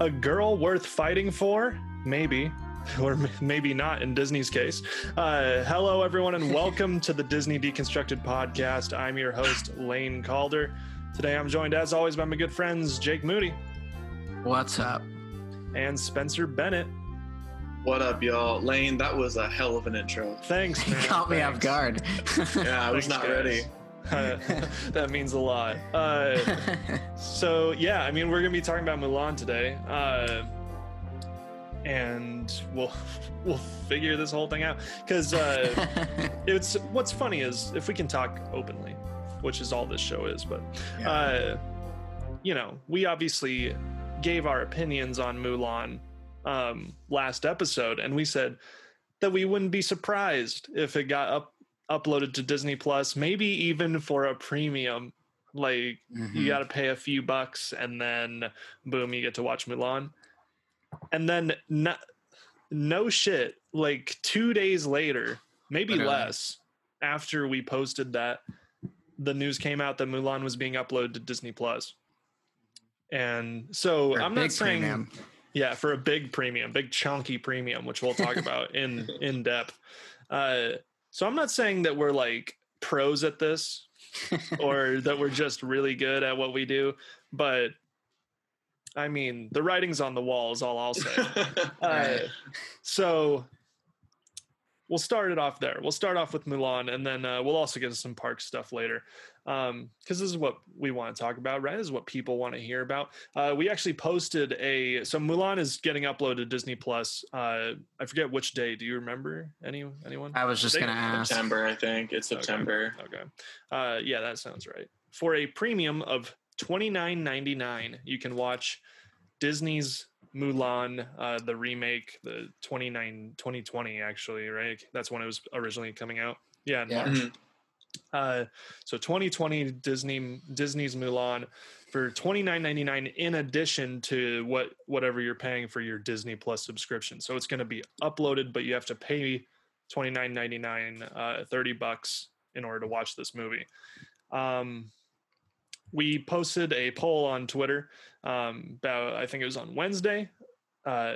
A girl worth fighting for? Maybe. Or maybe not in Disney's case. Uh, hello, everyone, and welcome to the Disney Deconstructed podcast. I'm your host, Lane Calder. Today I'm joined, as always, by my good friends, Jake Moody What's up? and Spencer Bennett. What up, y'all? Lane, that was a hell of an intro. Thanks, You man. caught me off guard. Yeah, I was Thanks, not guys. ready. That means a lot. Uh, so yeah, I mean, we're gonna be talking about Mulan today, uh, and we'll we'll figure this whole thing out because uh, it's what's funny is if we can talk openly, which is all this show is, but Yeah. uh, you know, we obviously gave our opinions on Mulan um, last episode, and we said that we wouldn't be surprised if it got up uploaded to Disney Plus, maybe even for a premium. Like you Mhm. got to pay a few bucks, and then boom, you get to watch Mulan. And then no, no shit, like two days later, maybe Literally. less, after we posted that, the news came out that Mulan was being uploaded to Disney Plus. And so I'm not saying premium. yeah, for a big premium, big chunky premium, which we'll talk about in in depth. Uh, so I'm not saying that we're like pros at this or that we're just really good at what we do, but I mean, the writing's on the wall is all I'll say. Uh, so we'll start it off there. We'll start off with Mulan, and then uh, we'll also get some park stuff later, because this is what we want to talk about, right? This is what people want to hear about. Uh, we actually posted a so Mulan is getting uploaded to Disney Plus. Uh, I forget which day. Do you remember any anyone? I was just gonna ask. September, I think. It's September. Okay. Uh, yeah, that sounds right. For a premium of twenty nine ninety nine, you can watch Disney's Mulan, uh, the remake, the 29, 2020, actually, right? That's when it was originally coming out. Yeah, in Yeah. March. Mhm. Uh, so 2020 Disney Disney's Mulan for 29.99 in addition to what whatever you're paying for your Disney Plus subscription. So it's going to be uploaded, but you have to pay 29.99, uh, 30 bucks in order to watch this movie. Um, we posted a poll on Twitter um, about I think it was on Wednesday. Uh,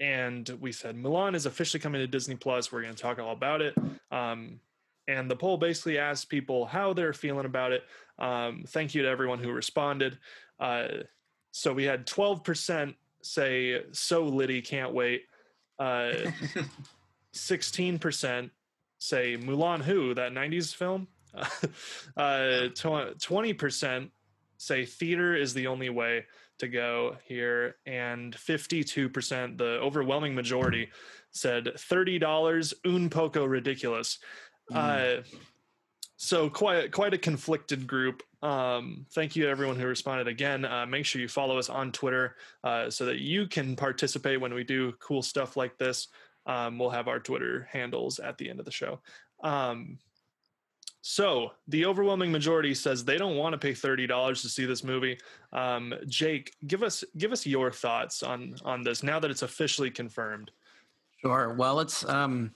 and we said Mulan is officially coming to Disney Plus. We're going to talk all about it. Um, and the poll basically asked people how they're feeling about it. Um, thank you to everyone who responded. Uh, so we had 12% say, so Liddy, can't wait. Uh, 16% say Mulan Who, that 90s film. uh, 20% say theater is the only way to go here. And 52%, the overwhelming majority, said $30, un poco ridiculous. Uh, so quite quite a conflicted group. Um, thank you to everyone who responded again. Uh, make sure you follow us on Twitter uh, so that you can participate when we do cool stuff like this. Um, we'll have our Twitter handles at the end of the show. Um, so the overwhelming majority says they don't want to pay thirty dollars to see this movie. Um, Jake, give us give us your thoughts on on this now that it's officially confirmed. Sure. Well, it's um,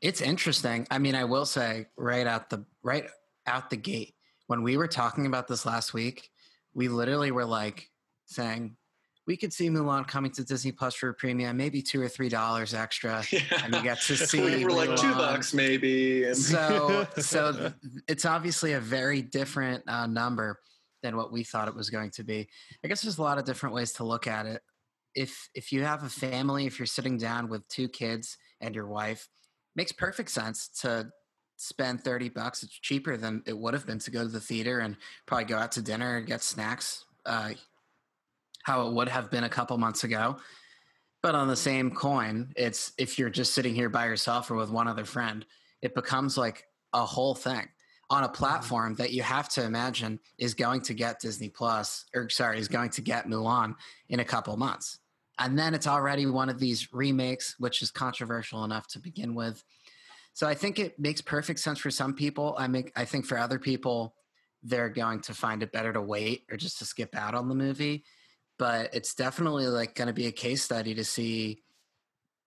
it's interesting. I mean, I will say right out the right out the gate when we were talking about this last week, we literally were like saying we could see Mulan coming to Disney Plus for a premium, maybe two or three dollars extra, and you get to see. we were like two bucks maybe. And so so it's obviously a very different uh, number than what we thought it was going to be i guess there's a lot of different ways to look at it if if you have a family if you're sitting down with two kids and your wife makes perfect sense to spend 30 bucks it's cheaper than it would have been to go to the theater and probably go out to dinner and get snacks uh, how it would have been a couple months ago. But on the same coin it's if you're just sitting here by yourself or with one other friend it becomes like a whole thing. On a platform that you have to imagine is going to get Disney Plus, or sorry, is going to get Mulan in a couple months. And then it's already one of these remakes, which is controversial enough to begin with. So I think it makes perfect sense for some people. I make I think for other people, they're going to find it better to wait or just to skip out on the movie. But it's definitely like going to be a case study to see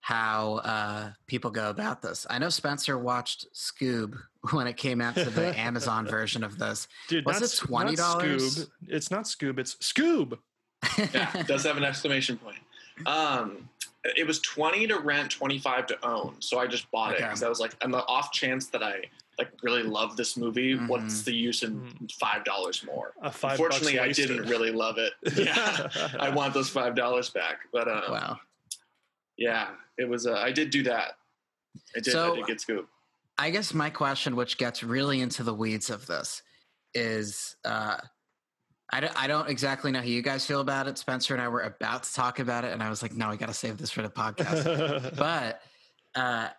how uh, people go about this. I know Spencer watched Scoob when it came out to the Amazon version of this. Dude, Was not it $20? Scoob. It's not Scoob. It's Scoob. yeah, it does have an exclamation point. Um, it was twenty to rent, twenty five to own. So I just bought it because I was like, on the off chance that I like really love this movie, Mhm. what's the use in Mm. five dollars more? A five Unfortunately, bucks I didn't really love it. Yeah, I want those five dollars back. But uh, wow. yeah, it was. Uh, I did do that. I did. So- I did get Scoob. I guess my question, which gets really into the weeds of this, is uh, I, don't, I don't exactly know how you guys feel about it. Spencer and I were about to talk about it, and I was like, no, we got to save this for the podcast. but uh,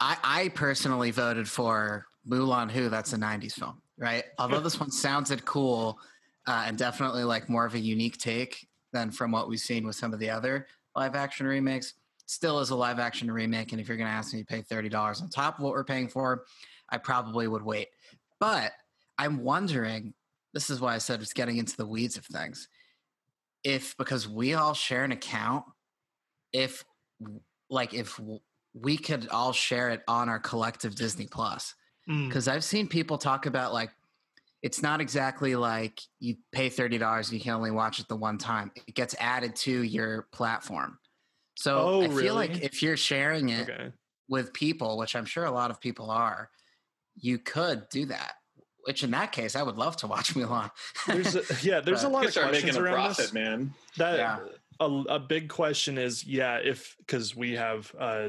I, I personally voted for Mulan Who. That's a 90s film, right? Although this one sounded cool uh, and definitely like more of a unique take than from what we've seen with some of the other live action remakes, still is a live action remake. And if you're going to ask me to pay $30 on top of what we're paying for, I probably would wait. But I'm wondering this is why I said it's getting into the weeds of things. If because we all share an account, if like if we could all share it on our collective Disney Plus, Mm. because I've seen people talk about like it's not exactly like you pay thirty dollars and you can only watch it the one time. It gets added to your platform. So Oh, I feel like if you're sharing it okay. with people, which I'm sure a lot of people are, you could do that. Which in that case, I would love to watch Mulan. There's a, yeah, there's a lot of questions around profit, this. man. That Yeah. a, a big question is yeah, if because we have uh,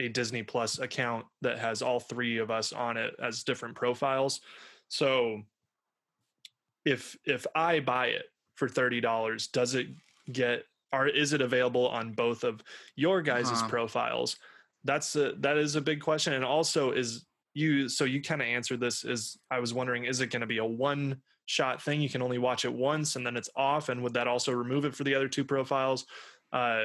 a Disney Plus account that has all three of us on it as different profiles. So if if I buy it for thirty dollars, does it get or is it available on both of your guys' Uh-huh. profiles? That's a that is a big question. And also is you so you kind of answered this is I was wondering, is it going to be a one shot thing? You can only watch it once and then it's off. And would that also remove it for the other two profiles? Uh,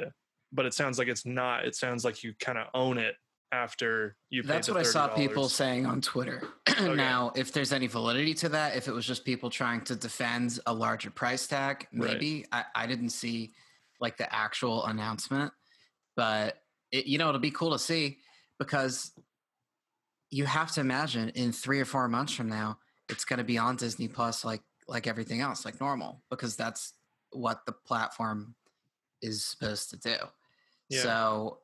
but it sounds like it's not. It sounds like you kind of own it after you. That's what I saw people saying on Twitter. now, if there's any validity to that, if it was just people trying to defend a larger price tag, Right. maybe I, I didn't see like the actual announcement, but it, you know it'll be cool to see because you have to imagine in three or four months from now it's going to be on Disney Plus like like everything else, like normal, because that's what the platform is supposed to do. Yeah. So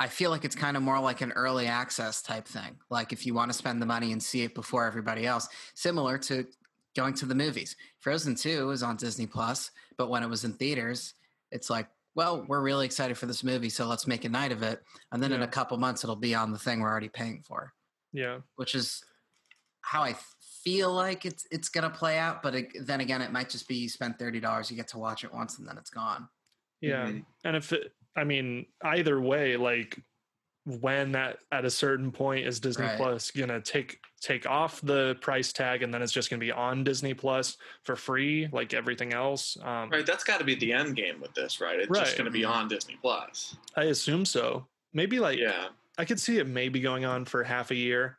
I feel like it's kind of more like an early access type thing. Like if you want to spend the money and see it before everybody else, similar to going to the movies. Frozen 2 is on Disney Plus, but when it was in theaters, it's like, well, we're really excited for this movie, so let's make a night of it. And then in a couple months, it'll be on the thing we're already paying for, Yeah. which is how I feel like it's it's gonna play out. But it, then again, it might just be you spend thirty dollars, you get to watch it once, and then it's gone. Yeah. Mhm. And if it, I mean, either way, like when that at a certain point is Disney Right. Plus gonna take take off the price tag and then it's just gonna be on Disney Plus for free, like everything else. Um, Right, that's got to be the end game with this, right? It's Right. just going to be on Disney Plus. I assume so. Maybe like Yeah, I could see it maybe going on for half a year,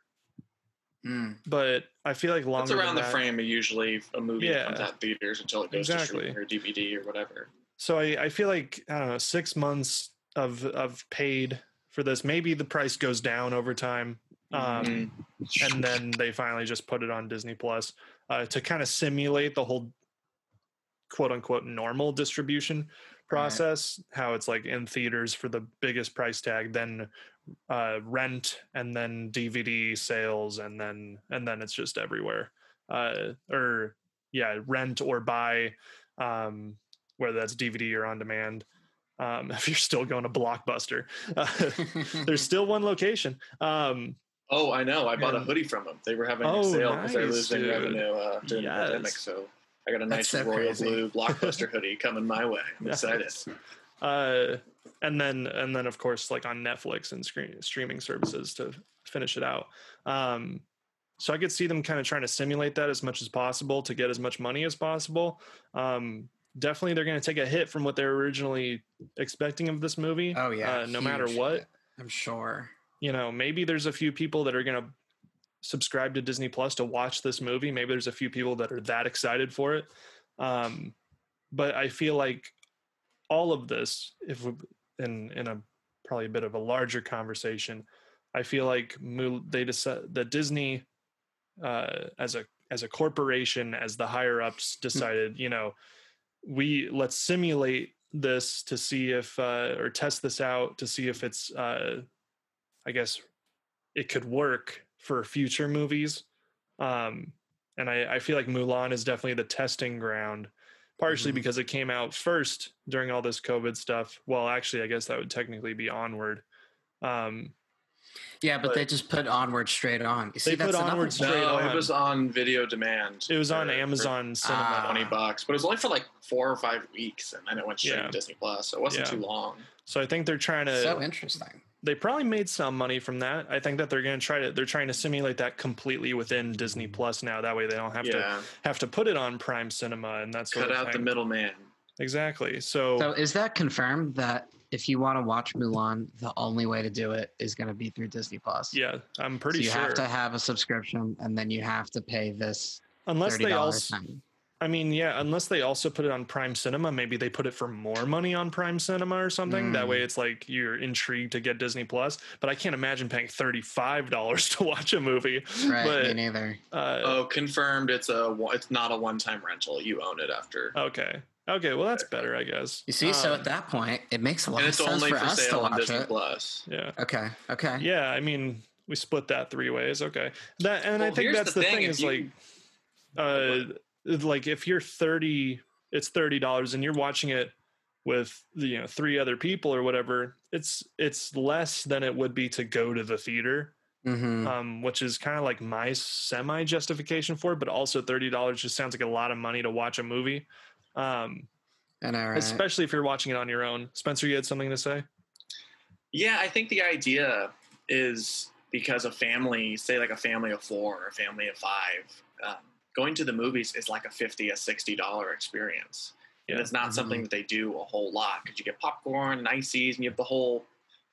Mm. but I feel like longer. that's around the that- frame of usually a movie that comes out in theaters until it goes Exactly. to streaming or DVD or whatever. So I, I feel like I don't know six months of of paid for this. Maybe the price goes down over time, um, Mhm. and then they finally just put it on Disney Plus uh, to kind of simulate the whole quote unquote normal distribution process. How it's like in theaters for the biggest price tag, then uh, rent, and then DVD sales, and then and then it's just everywhere. Uh, or yeah, rent or buy, um, whether that's DVD or on demand. Um, if you're still going to Blockbuster, uh, there's still one location. Um, Oh, I know. I bought a hoodie from them. They were having Oh, a sale because they're nice, losing dude. revenue uh, during the pandemic. So I got a nice so royal crazy. blue blockbuster hoodie coming my way. I'm excited. Yes. Uh, and then and then of course like on Netflix and screen, streaming services to finish it out. Um, so I could see them kind of trying to simulate that as much as possible to get as much money as possible. Um, definitely, they're going to take a hit from what they're originally expecting of this movie. Oh yeah, uh, no matter what. I'm sure. You know, maybe there's a few people that are going to subscribe to Disney Plus to watch this movie. Maybe there's a few people that are that excited for it. Um, but I feel like all of this, if we, in in a probably a bit of a larger conversation, I feel like they decided that Disney, uh, as a as a corporation, as the higher ups decided, you know, we let's simulate this to see if uh, or test this out to see if it's uh, I guess it could work for future movies. Um, and I, I feel like Mulan is definitely the testing ground, partially Mhm. because it came out first during all this COVID stuff. Well, actually, I guess that would technically be onward. Um, Yeah, but, But- they just put Onward straight on. You see, They put that's another Onward thing. straight no, on. it was on video demand. it was on for- for Amazon Cinema. Ah. Twenty bucks, but it was only for like four or five weeks, and then it went straight Yeah. to Disney Plus. So it wasn't Yeah. too long. so I think they're trying to. So interesting. They probably made some money from that. I think that they're going to try to. They're trying to simulate that completely within Disney mm. Plus now. That way, they don't have to have to put it on Prime Cinema and that's sort cut of out the middleman. Exactly. So, So is that confirmed that if you want to watch Mulan, the only way to do it is going to be through Disney Plus? yeah, I'm pretty so you sure. have to have a subscription, and then you have to pay this unless thirty they dollars. also, I mean, yeah, unless they also put it on Prime Cinema, maybe they put it for more money on Prime Cinema or something. That Mm. way, it's like you're intrigued to get Disney Plus. But I can't imagine paying thirty five dollars to watch a movie. Right, But- me neither. Uh, Oh, confirmed. It's a. It's not a one-time rental. You own it after, okay, okay, well that's better, I guess. You see, so Um, at that point, it makes a lot of sense for for us to watch Disney it. Plus. yeah. Okay, okay. Yeah, I mean, we split that three ways. Okay, that and I think that's the the, thing, thing, is you- like, uh, like if you're thirty, it's thirty dollars, and you're watching it with you know three other people or whatever. It's it's less than it would be to go to the theater, Mm-hmm. um, which is kind of like my semi justification for it. But also thirty dollars just sounds like a lot of money to watch a movie. Um, I know, right? especially if you're watching it on your own. Spencer, you had something to say? Yeah, I think the idea is because a family, say like a family of four or a family of five, um, going to the movies is like a fifty, a sixty dollar experience. And it's not Mhm. something that they do a whole lot because you get popcorn, and ices, and you have the whole.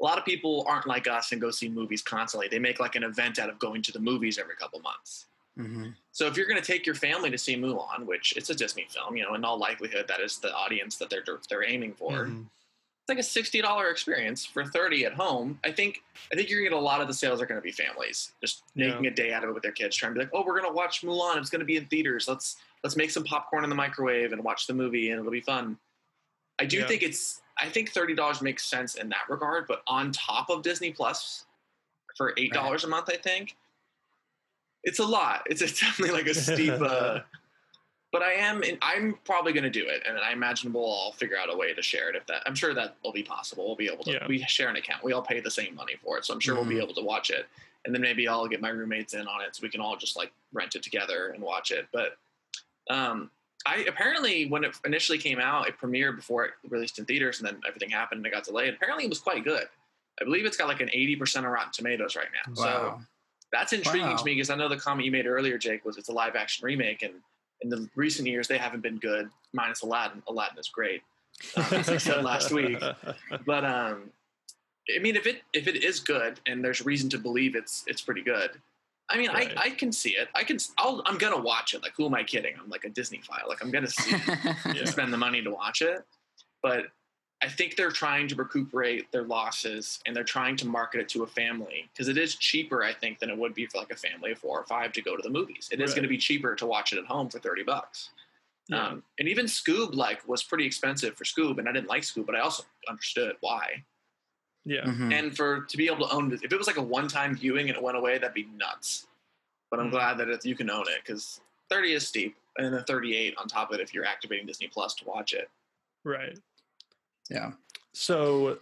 A lot of people aren't like us and go see movies constantly. They make like an event out of going to the movies every couple months. hmm So if you're going to take your family to see Mulan, which it's a Disney film, you know, in all likelihood that is the audience that they're they're aiming for Mhm. It's like a sixty dollar experience for thirty at home. I think I think you're gonna get a lot of the sales are gonna be families just Yeah. making a day out of it with their kids, trying to be like, oh, we're gonna watch Mulan. It's gonna be in theaters. Let's let's make some popcorn in the microwave and watch the movie, and it'll be fun. I do Yeah. think it's I think thirty dollars makes sense in that regard, but on top of Disney Plus for eight dollars a month, I think it's a lot. It's, it's definitely like a steep. Uh, but I am, I'm probably going to do it, and I imagine we'll all figure out a way to share it. If that, I'm sure that will be possible. We'll be able to. Yeah. We share an account. We all pay the same money for it, so I'm sure we'll be Mhm. able to watch it. And then maybe I'll get my roommates in on it, so we can all just like rent it together and watch it. But um, I apparently when it initially came out, it premiered before it released in theaters, and then everything happened and it got delayed. Apparently, it was quite good. I believe it's got like an 80% of Rotten Tomatoes right now. So Wow. that's intriguing Wow. to me because I know the comment you made earlier, Jake, was it's a live action remake, and in the recent years they haven't been good. Minus Aladdin, Aladdin is great, um, as I said last week. But um, I mean, if it if it is good and there's reason to believe it's it's pretty good, I mean, Right. I, I can see it. I can. I'll, I'm gonna watch it. Like, who am I kidding? I'm like a Disneyphile. Like, I'm gonna see Yeah. spend the money to watch it. But I think they're trying to recuperate their losses and they're trying to market it to a family because it is cheaper, I think, than it would be for like a family of four or five to go to the movies. It is Right. going to be cheaper to watch it at home for 30 bucks. Yeah. Um, and even Scoob like was pretty expensive for Scoob, and I didn't like Scoob, but I also understood why. yeah. Mhm. And for to be able to own it, if it was like a one-time viewing and it went away, that'd be nuts. But I'm Mhm. glad that it, you can own it because 30 is steep, and then 38 on top of it if you're activating Disney Plus to watch it. Right. Yeah. So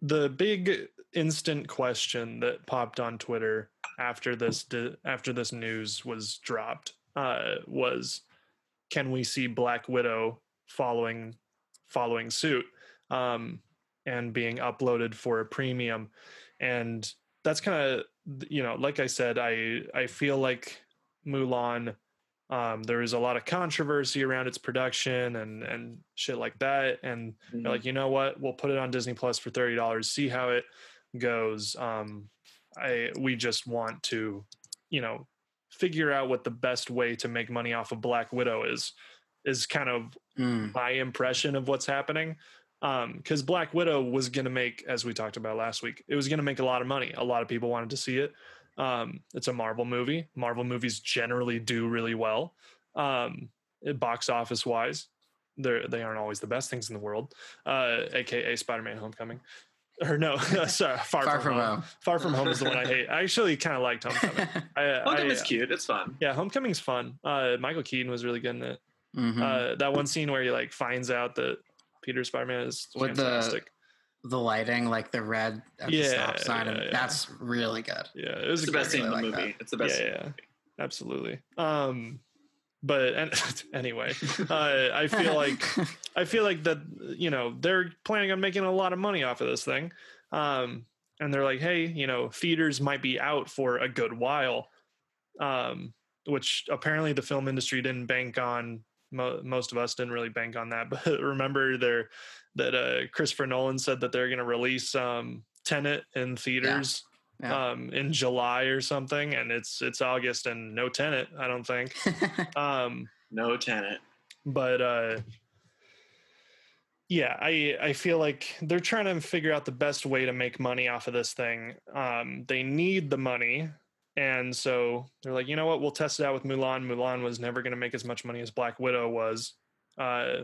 the big instant question that popped on Twitter after this di- after this news was dropped uh, was, can we see Black Widow following following suit um, and being uploaded for a premium? And that's kind of you know, like I said, I I feel like Mulan um, was a lot of controversy around its production and and shit like that. And Mhm. they're like you know what? We'll put it on disney plus for $30 see how it goes. Um i we just want to you know figure out what the best way to make money off of black widow is is kind of Mm. my impression of what's happening. Um because black widow was going to make as we talked about last week it was going to make a lot of money. A lot of people wanted to see it um it's a marvel movie marvel movies generally do really well um uh, box office wise. They're they aren't always the best things in the world, uh, aka Spider-Man: Homecoming. Or no, sorry, Far, Far from, from home. home. Far from home is the one I hate. I actually kind of liked Homecoming. I, Homecoming's I, cute. It's fun. yeah, Homecoming's fun. Uh, Michael Keaton was really good in it. Mhm. Uh, that one scene where he like finds out that Peter Spider-Man is With the- fantastic. the lighting, like the red at the Yeah, stop sign, yeah, and yeah. that's really good. yeah, it was It's the best great- scene in the like movie. It's the best. Yeah, scene. yeah, absolutely. Um, but and, anyway, uh, I feel like I feel like that you know they're planning on making a lot of money off of this thing, um, and they're like, hey, you know, theaters might be out for a good while, um, which apparently the film industry didn't bank on. Mo- most of us didn't really bank on that, but remember there that uh, Christopher Nolan said that they're going to release um, Tenet in theaters Yeah. um, in July or something, and it's it's August and no Tenet, I don't think. Um, No Tenet. but uh yeah i i feel like they're trying to figure out the best way to make money off of this thing um they need the money and so they're like you know what we'll test it out with mulan mulan was never going to make as much money as black widow was uh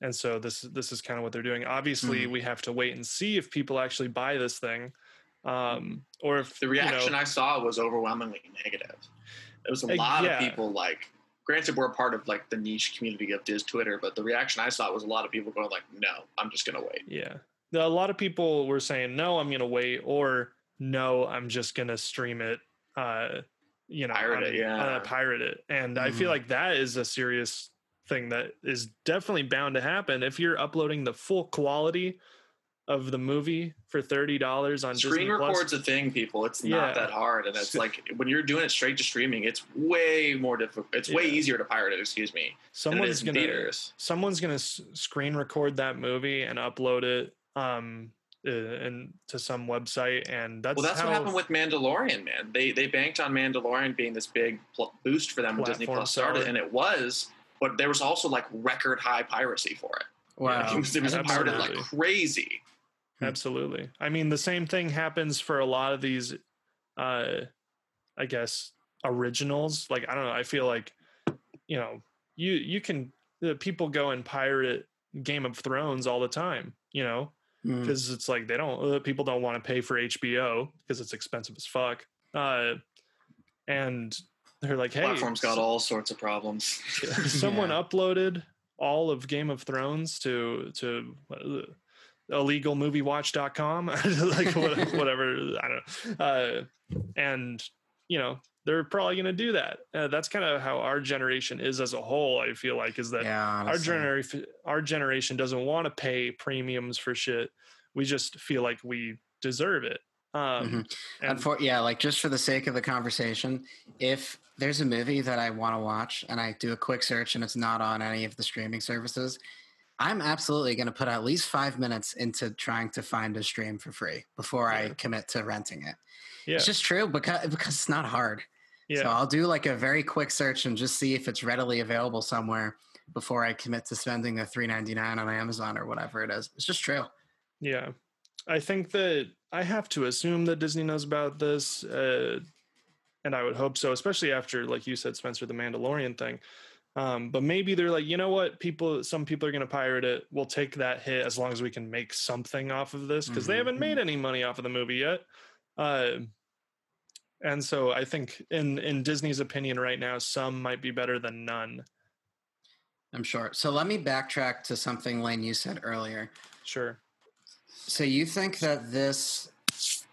and so this this is kind of what they're doing obviously Mhm. we have to wait and see if people actually buy this thing um or if The reaction you know, I saw was overwhelmingly negative. There was a Uh, lot yeah. of people like. Granted, we're part of like the niche community of Diz Twitter, but the reaction I saw was a lot of people going like, "No, I'm just gonna wait." Yeah. A lot of people were saying, no, I'm going to wait, or no, I'm just going to stream it, uh, you know, Pirate on- it, yeah. uh, pirate it. And I feel Mhm. like that is a serious thing that is definitely bound to happen. If you're uploading the full quality of the movie for $30 on Screen Disney Plus, record's a thing, people. It's Yeah. not that hard, and it's like when you're doing it straight to streaming, it's way more difficult. It's way easier to pirate it. Excuse me. Someone's going to theaters. someone's going to screen record that movie and upload it um uh, and to some website and that's Well, that's how what happened with Mandalorian, man. They they banked on Mandalorian being this big pl- boost for them when Disney Plus started, seller. and it was. But there was also like record high piracy for it. wow. it was, it was pirated like crazy. Hmm. Absolutely. I mean, the same thing happens for a lot of these, uh, I guess, originals. Like, I don't know. I feel like, you know, you you can the people go and pirate Game of Thrones all the time. You know, Mm. because it's like they don't uh, people don't want to pay for HBO because it's expensive as fuck. Uh, and they're like, hey, Platform's got all sorts of problems. someone Yeah. uploaded all of Game of Thrones to to uh, illegalmoviewatch.com like what- whatever I don't know uh, and you know they're probably going to do that. Uh, that's kind of how our generation is as a whole I feel like is that yeah, our generation our generation doesn't want to pay premiums for shit. We just feel like we deserve it. Um Mhm. and for, yeah, like just for the sake of the conversation, if there's a movie that I want to watch and I do a quick search and it's not on any of the streaming services, I'm absolutely going to put at least five minutes into trying to find a stream for free before I commit to renting it. yeah It's just true because because it's not hard. yeah So I'll do like a very quick search and just see if it's readily available somewhere before I commit to spending the $3.99 on Amazon or whatever it is. It's just true. Yeah. I think that I have to assume that Disney knows about this. Uh, and I would hope so, especially after, like you said, Spencer, the Mandalorian thing. Um, but maybe they're like, you know what? People, some people are going to pirate it. We'll take that hit as long as we can make something off of this because they Mhm. haven't made any money off of the movie yet. Uh, and so I think, in in Disney's opinion, right now, some might be better than none. I'm sure. So let me backtrack to something Lane you said earlier. Sure. So you think that this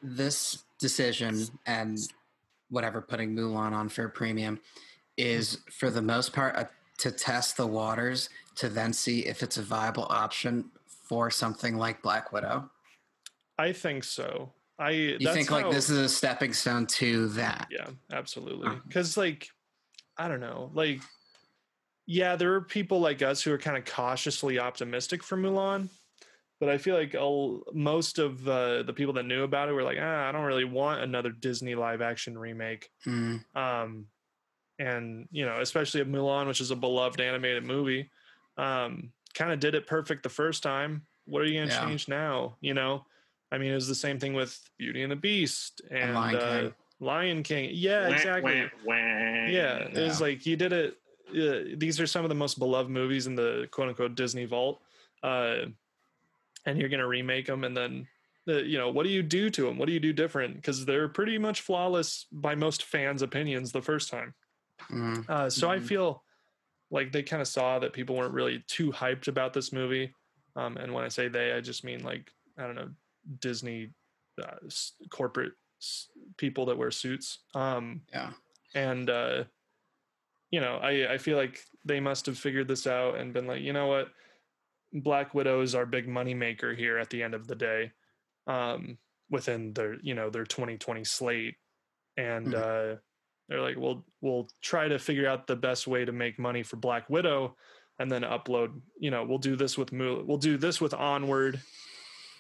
this decision and whatever putting Mulan on for a premium is for the most part a, to test the waters to then see if it's a viable option for something like Black Widow. I think so. I You think like this is a stepping stone to that? Yeah, absolutely. Because like, I don't know, like, yeah, there are people like us who are kind of cautiously optimistic for Mulan, but I feel like all, most of uh, the people that knew about it were like, ah, I don't really want another Disney live action remake. Mm, Um, and you know, especially of Mulan, which is a beloved animated movie, um, kind of did it perfect the first time. What are you going to Yeah. change now? You know, I mean, it was the same thing with Beauty and the Beast and, And Lion uh, King. Lion King. Yeah, Wah, exactly. wah, wah. Yeah, it was like you did it. uh, these are some of the most beloved movies in the quote unquote Disney vault, uh, and you're gonna remake them, and then uh, you know what do you do to them? What do you do different? Because they're pretty much flawless by most fans' opinions the first time. Mm. Uh, so I Mhm. feel like they kind of saw that people weren't really too hyped about this movie. Um, and when I say they, I just mean like I don't know Disney uh, s- corporate s- people that wear suits. Um, Yeah. and uh, you know, I I feel like they must have figured this out and been like, you know what, Black Widow is our big money maker here at the end of the day, um, within their you know their 2020 slate, and Mhm. uh, they're like, we'll we'll try to figure out the best way to make money for Black Widow, and then upload. You know, we'll do this with Mu- we'll do this with Onward.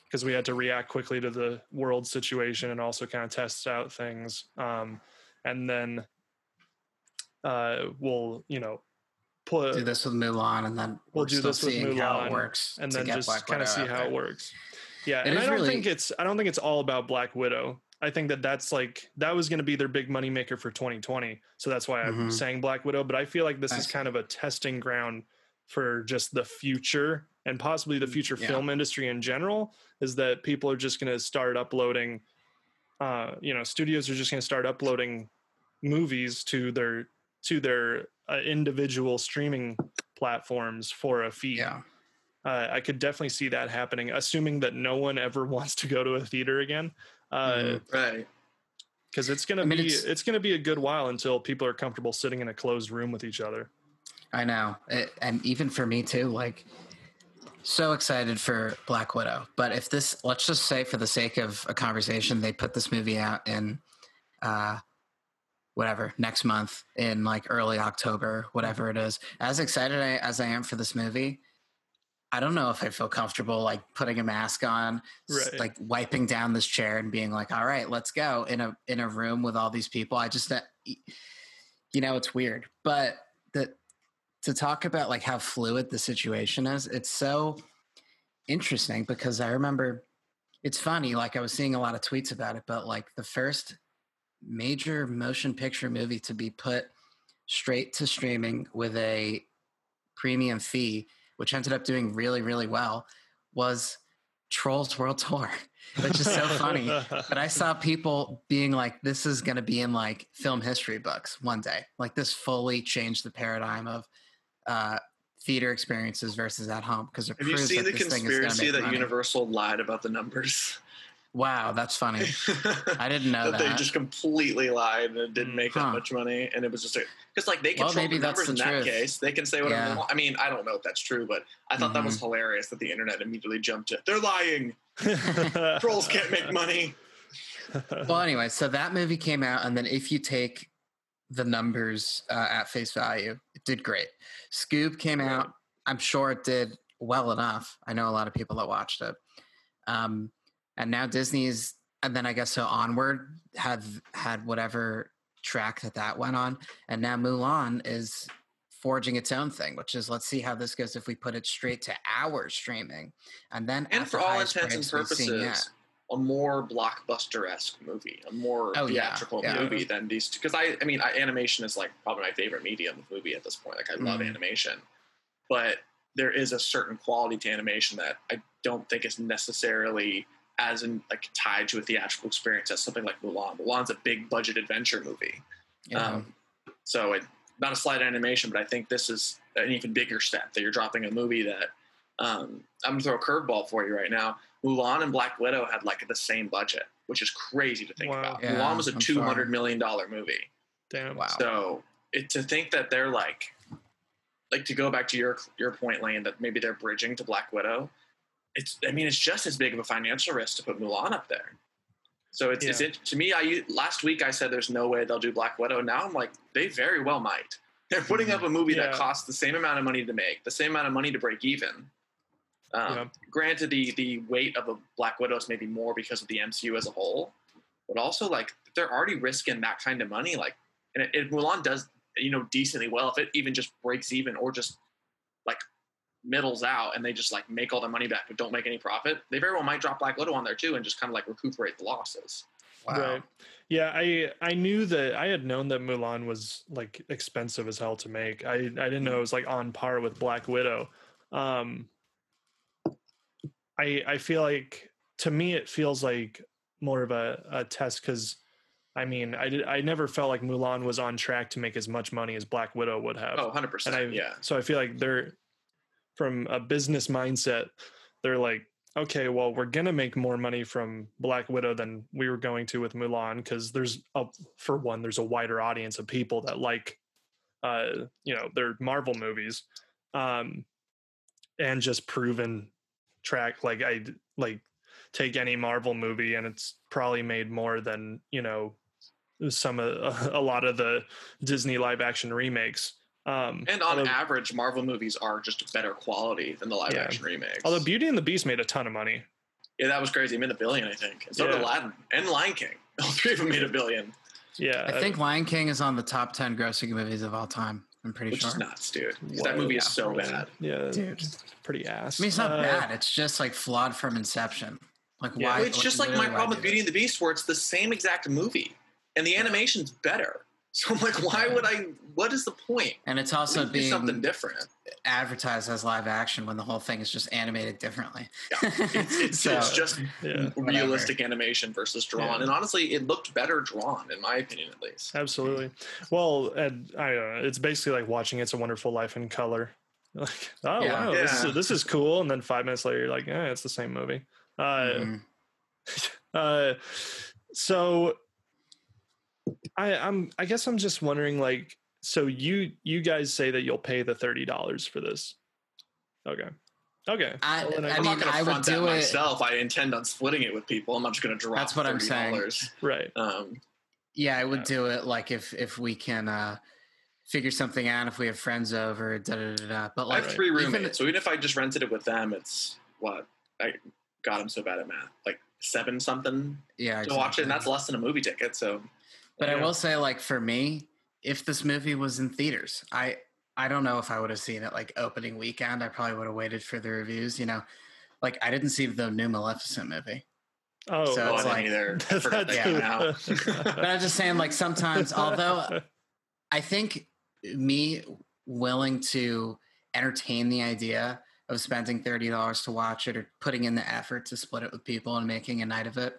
Because we had to react quickly to the world situation and also kind of test out things, um, and then uh, we'll you know put do this with Mulan, and then we'll do this with seeing how Mulan, it works, and then just kind of see how it works. Yeah, It and I don't really- think it's I don't think it's all about Black Widow. I think that that's like that was going to be their big money maker for 2020. So that's why I'm Mhm. saying Black Widow. But I feel like this is kind of a testing ground for just the future and possibly the future Mm, Yeah. film industry in general. Is that people are just going to start uploading. Uh, you know, studios are just going to start uploading movies to their to their uh, individual streaming platforms for a fee Yeah. uh, I could definitely see that happening, assuming that no one ever wants to go to a theater again, because Mhm. Right. it's gonna I mean, be it's- it's, gonna be a good while until people are comfortable sitting in a closed room with each other. I know, it, and even for me too. Like, so excited for Black Widow. But if this, let's just say, for the sake of a conversation, they put this movie out in, uh, whatever next month in like early October, whatever it is. As excited I, as I am for this movie, I don't know if I feel comfortable like putting a mask on, Right. like wiping down this chair and being like, "All right, let's go." In a in a room with all these people, I just, uh, you know, it's weird. But the to talk about like how fluid the situation is, it's so interesting because I remember it's funny. Like I was seeing a lot of tweets about it, but like the first major motion picture movie to be put straight to streaming with a premium fee, which ended up doing really, really well, was Trolls World Tour. Which is so funny. But I saw people being like, this is going to be in like film history books one day. Like this fully changed the paradigm of uh, theater experiences versus at home because Have you seen the this thing is gonna conspiracy that money. Universal lied about the numbers? Wow, that's funny. I didn't know that, that. they just completely lied and didn't make huh. that much money, and it was just because like they Well, control maybe the that's numbers in the that case. They can say whatever Yeah. they want. I mean, I don't know if that's true, but I thought that was Mm-hmm. hilarious that the internet immediately jumped to they're lying. Trolls can't make money. well, anyway, so that movie came out, and then if you take the numbers uh, at face value, it did great. Scoob came out. I'm sure it did well enough. I know a lot of people that watched it. Um, and now Disney's, and then I guess so onward had had whatever track that that went on, and now Mulan is forging its own thing, which is let's see how this goes if we put it straight to our streaming, and then And for all intents and we've seen purposes, a more blockbuster esque movie, a more Oh, theatrical yeah. movie than these. two. Because I, I mean, I, animation is like probably my favorite medium of movie at this point. Like I love Mhm. animation, but there is a certain quality to animation that I don't think is necessarily as in like tied to a theatrical experience as something like Mulan. Mulan's a big budget adventure movie. Yeah. Um, so it, not a slight animation, but I think this is an even bigger step that you're dropping a movie that um, I'm gonna throw a curveball for you right now. Mulan and Black Widow had like the same budget, which is crazy to think Wow. about. Yeah, Mulan was a I'm two sorry. hundred million dollar movie, Damn. Wow. so it, to think that they're like, like to go back to your your point, Lane, that maybe they're bridging to Black Widow. It's I mean it's just as big of a financial risk to put Mulan up there. So it's, it's it, to me. I last week I said there's no way they'll do Black Widow. Now I'm like they very well might. They're putting up a movie that costs the same amount of money to make, the same amount of money to break even. Um, Yeah. Granted, the the weight of a Black Widow is maybe more because of the MCU as a whole, but also like they're already risking that kind of money. Like, and if Mulan does you know decently well, if it even just breaks even or just like middles out and they just like make all their money back but don't make any profit, they very well might drop Black Widow on there too and just kind of like recuperate the losses. Wow. Right. Yeah, I I knew that I had known that Mulan was like expensive as hell to make. I I didn't know it was like on par with Black Widow. Um I I feel like to me it feels like more of a, a test because I mean I did I never felt like Mulan was on track to make as much money as Black Widow would have. Oh, 100%. and I yeah. so I feel like they're from a business mindset, they're like, okay, well, we're gonna make more money from Black Widow than we were going to with Mulan because there's a for one, there's a wider audience of people that like, uh, you know, their Marvel movies, um, and just proven track like I like take any Marvel movie and it's probably made more than you know some of a lot of the Disney live action remakes. Um, And on although- average, Marvel movies are just better quality than the live Yeah. action remakes. Although Beauty and the Beast made a ton of money. yeah, that was crazy. It made a billion, I think. And so did Aladdin and Lion King. All three of them made a billion, Yeah, I think Lion King is on the top 10 grossing movies of all time. I'm pretty which sure. is nuts, dude. 'Cause Whoa, That movie is so bad. Yeah, Dude. pretty ass. I mean, it's not Uh, bad. It's just like flawed from inception. Like, Yeah. why? Well, it's just like my problem with Beauty and the Beast, where it's the same exact movie and the animation's better. So I'm like, why would I? What is the point? And it's also do something different. advertised as live action when the whole thing is just animated differently. Yeah. It's, it's, So, it's just Yeah, realistic animation versus drawn, Yeah. and honestly, it looked better drawn, in my opinion, at least. absolutely. Well, and I don't know. It's basically like watching It's a Wonderful Life in color. Like, oh Yeah. wow, this, is, this is cool. And then five minutes later, you're like, yeah, it's the same movie. Uh, Mhm. uh, so I, I'm. I guess I'm just wondering, like, so you you guys say that you'll pay the thirty dollars for this? Okay. Okay. I, well, I, I'm mean, not going I to would front that do it- myself. I intend on splitting it with people. I'm not just going to drop. That's what I'm saying. $30. right. Um, Yeah, I would Yeah. do it like if if we can uh figure something out, if we have friends over, da da da da. But I have three even- roommates, so even if I just rented it with them, it's what I. God, I'm so bad at math. Like seven something yeah, to watch it, and that's less than a movie ticket. So But I will say, like for me, if this movie was in theaters, I I don't know if I would have seen it like opening weekend. I probably would have waited for the reviews. You know, like I didn't see the new Maleficent movie. Oh, So oh, it's I like- either. I forgot that Yeah. came out. But I'm just saying, like sometimes, although I think me willing to entertain the idea of spending thirty dollars to watch it or putting in the effort to split it with people and making a night of it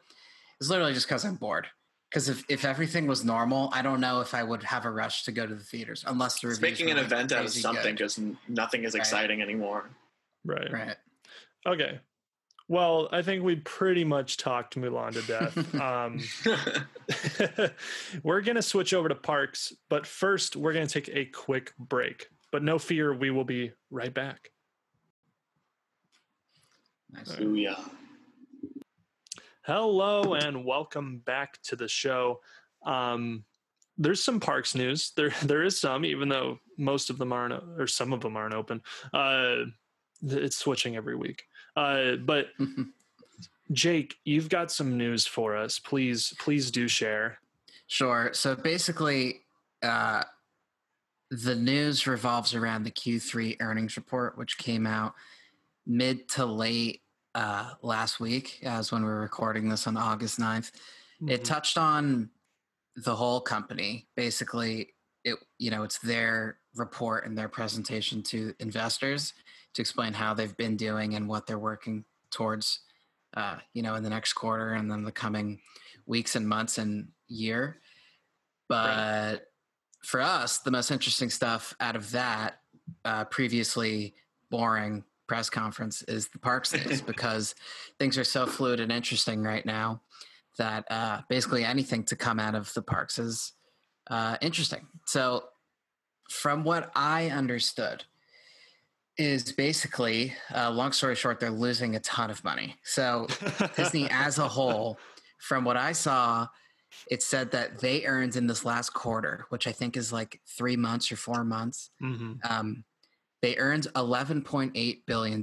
is literally just because I'm bored. Because if, if everything was normal, I don't know if I would have a rush to go to the theaters unless the It's making an like, event out of something good. because nothing is Right. exciting anymore. right. Right. Okay. Well, I think we pretty much talked Mulan to death. Um, we're going to switch over to parks, but first, we're going to take a quick break. But no fear, we will be right back. Nice. Ooh, yeah. Hello and welcome back to the show. Um, there's some parks news. There, there is some, even though most of them aren't, or some of them aren't open. Uh, it's switching every week. Uh, but Jake, you've got some news for us. Please, please do share. Sure. So basically, uh, the news revolves around the Q3 earnings report, which came out mid to late uh, last week, as when we were recording this on August 9th. It Mhm. touched on the whole company. Basically, it you know it's their report and their presentation to investors to explain how they've been doing and what they're working towards. Uh, you know, in the next quarter and then the coming weeks and months and year. But for us, the most interesting stuff out of that uh, previously boring press conference is the parks news because things are so fluid and interesting right now that uh, basically anything to come out of the parks is uh, interesting. So, from what I understood, is basically, uh, long story short, they're losing a ton of money. So, Disney as a whole, from what I saw, it said that they earned in this last quarter, which I think is like three months or four months, Mhm. um, they earned $11.8 billion,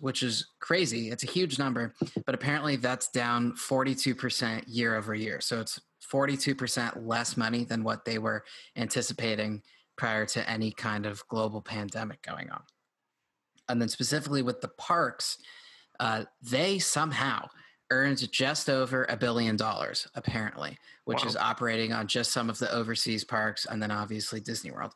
which is crazy. It's a huge number, but apparently that's down 42% year over year. So it's 42% less money than what they were anticipating prior to any kind of global pandemic going on. And then specifically with the parks, uh, they somehow earned just over a billion dollars, apparently, which Wow. is operating on just some of the overseas parks and then obviously Disney World.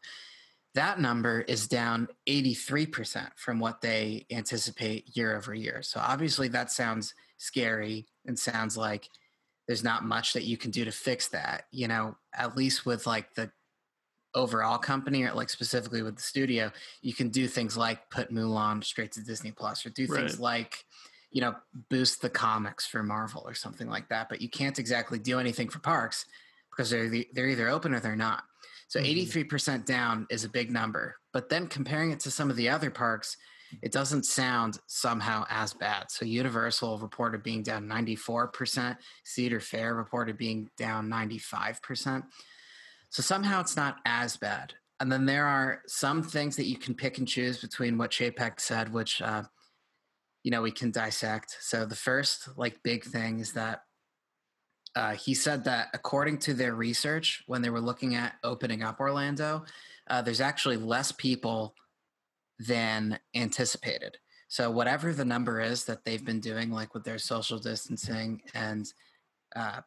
That number is down 83% from what they anticipate year over year. So obviously that sounds scary and sounds like there's not much that you can do to fix that, you know, at least with like the overall company or like specifically with the studio, you can do things like put Mulan straight to Disney Plus or do things Right. like, you know, boost the comics for Marvel or something like that. But you can't exactly do anything for parks because they're the, they're either open or they're not. So Mhm. 83% down is a big number. But then comparing it to some of the other parks, it doesn't sound somehow as bad. So Universal reported being down 94%, Cedar Fair reported being down 95%. So somehow it's not as bad. And then there are some things that you can pick and choose between what Chapek said, which uh, you know we can dissect. So the first like big thing is that uh, he said that according to their research, when they were looking at opening up Orlando, uh, there's actually less people than anticipated. So whatever the number is that they've been doing, like with their social distancing and uh,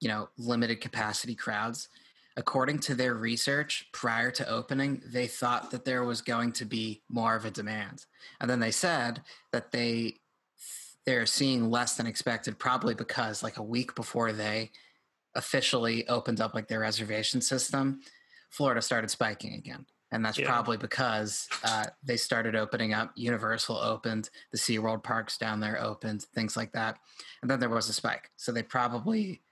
you know limited capacity crowds, according to their research prior to opening, they thought that there was going to be more of a demand, and then they said that they they're seeing less than expected, probably because like a week before they officially opened up like their reservation system, Florida started spiking again. And that's Yeah. probably because uh, they started opening up. Universal opened, the SeaWorld parks down there opened, things like that. And then there was a spike. So they probably,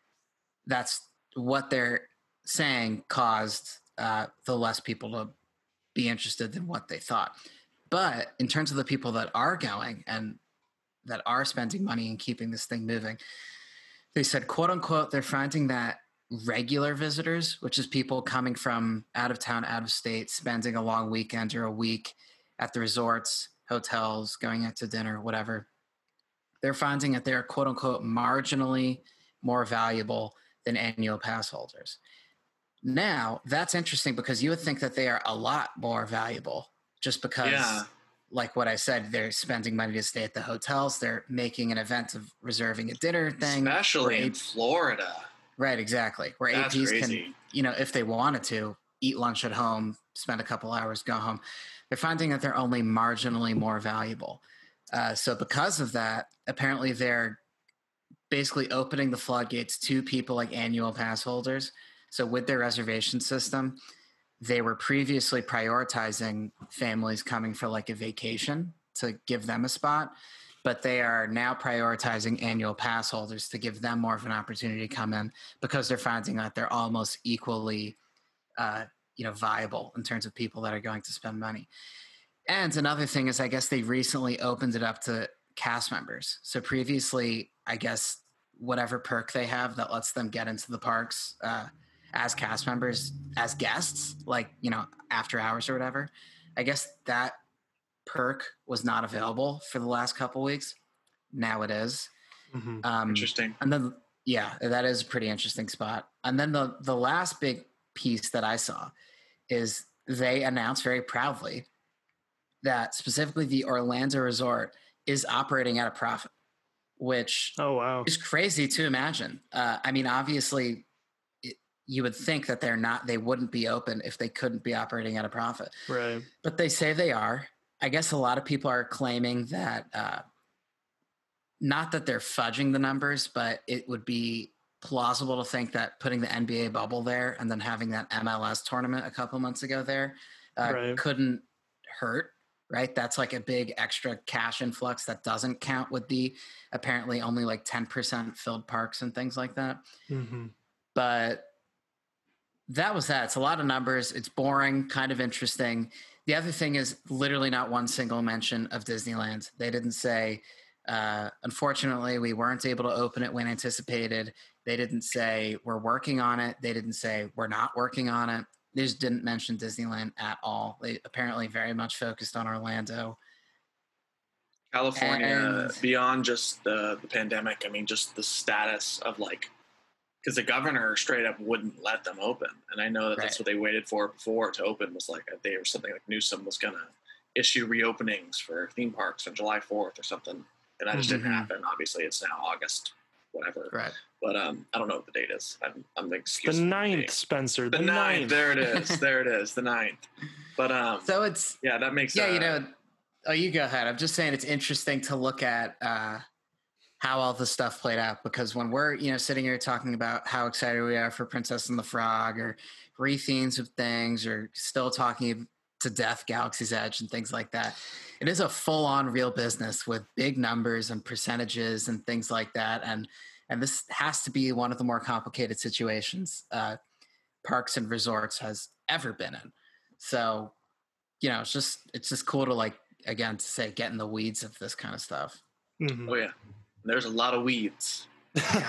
that's what they're saying caused uh, the less people to be interested than what they thought. But in terms of the people that are going and that are spending money and keeping this thing moving, they said, quote unquote, they're finding that regular visitors, which is people coming from out of town, out of state, spending a long weekend or a week at the resorts, hotels, going out to dinner, whatever, they're finding that they're quote unquote marginally more valuable than annual pass holders. Now, that's interesting because you would think that they are a lot more valuable just because Yeah. Like what I said, they're spending money to stay at the hotels. They're making an event of reserving a dinner thing. Especially in AP Florida. right, exactly. Where That's APs crazy. can, you know, if they wanted to, eat lunch at home, spend a couple hours, go home. They're finding that they're only marginally more valuable. Uh, so because of that, apparently they're basically opening the floodgates to people like annual pass holders. So with their reservation system, they were previously prioritizing families coming for like a vacation to give them a spot, but they are now prioritizing annual pass holders to give them more of an opportunity to come in because they're finding that they're almost equally, uh, you know, viable in terms of people that are going to spend money. And another thing is, I guess they recently opened it up to cast members. So previously, I guess whatever perk they have that lets them get into the parks uh, as cast members, as guests, like you know, after hours or whatever. I guess that perk was not available for the last couple weeks. Now it is. Mhm. Um, Interesting. and then yeah, that is a pretty interesting spot. And then the the last big piece that I saw is they announced very proudly that specifically the Orlando resort is operating at a profit, which Oh wow. is crazy to imagine. Uh, I mean, obviously, it, you would think that they're not, they wouldn't be open if they couldn't be operating at a profit Right. but they say they are. I guess a lot of people are claiming that uh, not that they're fudging the numbers, but it would be plausible to think that putting the NBA bubble there and then having that MLS tournament a couple months ago there uh, Right. couldn't hurt. Right, that's like a big extra cash influx that doesn't count with the apparently only like ten percent filled parks and things like that hmm but that was that. It's a lot of numbers. It's boring, kind of interesting. The other thing is literally not one single mention of Disneyland. They didn't say, uh, unfortunately, we weren't able to open it when anticipated. They didn't say, we're working on it. They didn't say, we're not working on it. They just didn't mention Disneyland at all. They apparently very much focused on Orlando. California, And- beyond just the, the pandemic, I mean, just the status of like, because the governor straight up wouldn't let them open. And I know that that's what they waited for before to open was like a day or something like Newsom was going to issue reopenings for theme parks on July 4th or something. and that just didn't Mhm. happen. Obviously, it's now August, whatever. Right. But um, I don't know what the date is. I'm, I'm The excusing me. ninth, Spencer. The, The, ninth. There it is. there it is. The ninth. But um, So it's yeah, that makes sense. yeah, uh, you know. Oh, you go ahead. I'm just saying it's interesting to look at uh, how all the stuff played out because when we're you know sitting here talking about how excited we are for Princess and the Frog or rethemes of things or still talking to death Galaxy's Edge and things like that. It is a full on real business with big numbers and percentages and things like that. And and this has to be one of the more complicated situations uh, parks and resorts has ever been in. So, you know, it's just it's just cool to like again to say get in the weeds of this kind of stuff. Mhm. Oh yeah, there's a lot of weeds.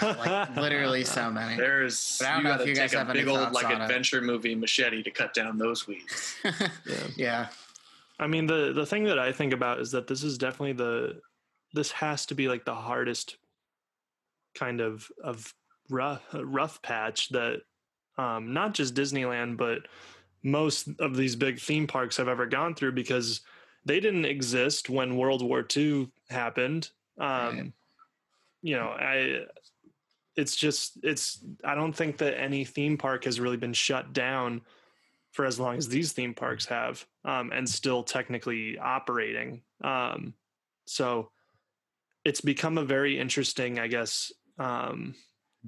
like literally so many. There's But I don't you know if got to you guys take a have big old like on it. adventure movie machete to cut down those weeds. Yeah. yeah. I mean, the the thing that I think about is that this is definitely the this has to be like the hardest kind of of rough rough patch that um, not just Disneyland but most of these big theme parks have ever gone through because they didn't exist when World War II happened. Um, Right. You know, I it's just it's I don't think that any theme park has really been shut down for as long as these theme parks have um, and still technically operating. Um, so it's become a very interesting, I guess, um,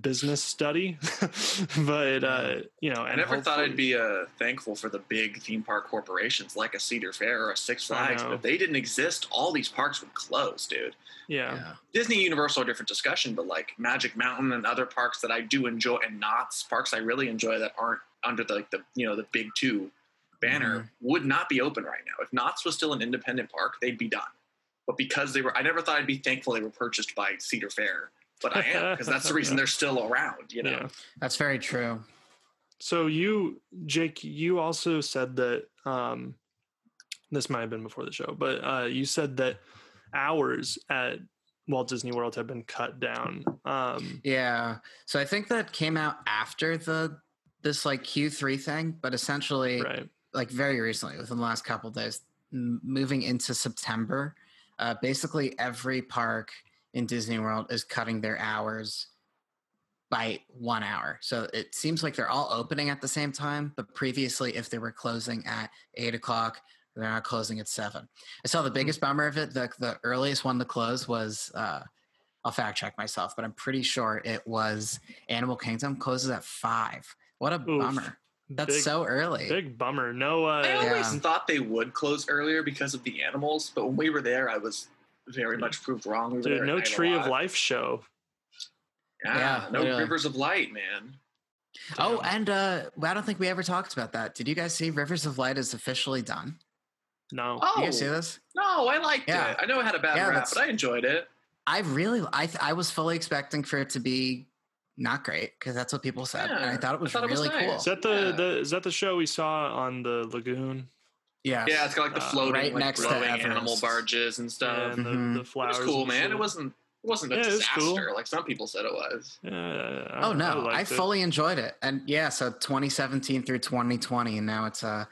business study. but uh, you know, I and never thought I'd be uh, thankful for the big theme park corporations like a Cedar Fair or a Six Flags, but if they didn't exist, all these parks would close, dude. yeah. Yeah. Disney Universal a different discussion, but like Magic Mountain and other parks that I do enjoy, and Knott's parks I really enjoy that aren't under the like the you know the big two banner Mm-hmm. would not be open right now. If Knott's was still an independent park, they'd be done. But because they were, I never thought I'd be thankful they were purchased by Cedar Fair, but I am because that's the reason they're still around. You know, Yeah. That's very true. So you, Jake, you also said that um, this might have been before the show, but uh, you said that hours at Walt Disney World have been cut down. Um, Yeah. So I think that came out after the this like Q3 thing, but essentially right. like very recently, within the last couple of days, m- moving into September, uh, basically every park in Disney World is cutting their hours by one hour. So it seems like they're all opening at the same time, but previously, if they were closing at eight o'clock, they're not closing at seven. I saw the biggest bummer of it. The the earliest one to close was. Uh, I'll fact check myself, but I'm pretty sure it was Animal Kingdom closes at five. What a Oof. bummer! That's Big- so early. Big bummer. No, I uh, always Yeah. thought they would close earlier because of the animals, but when we were there, I was very much proved wrong. We there dude, no Tree of. Life show. Yeah, Yeah, no literally. Rivers of Light, man. Oh, and uh, I don't think we ever talked about that. Did you guys see Rivers of Light is officially done? no. Oh, Did you guys see this? no, I liked Yeah. it. I know it had a bad Yeah, rap, but I enjoyed it. I really, I, th- I was fully expecting for it to be not great because that's what people said, and I thought it was thought it was really nice. cool. Is that the, Yeah. the is that the show we saw on the lagoon Yes. Yeah, it's got like the Uh, floating, right like next to animal barges and stuff. and the, Mhm. the It flowers? was cool, and man. It wasn't. It wasn't a Yeah, disaster cool. like some people said it was. Yeah, I- Oh no, I, liked it. fully enjoyed it, and yeah, so 2017 through 2020, and now it's uh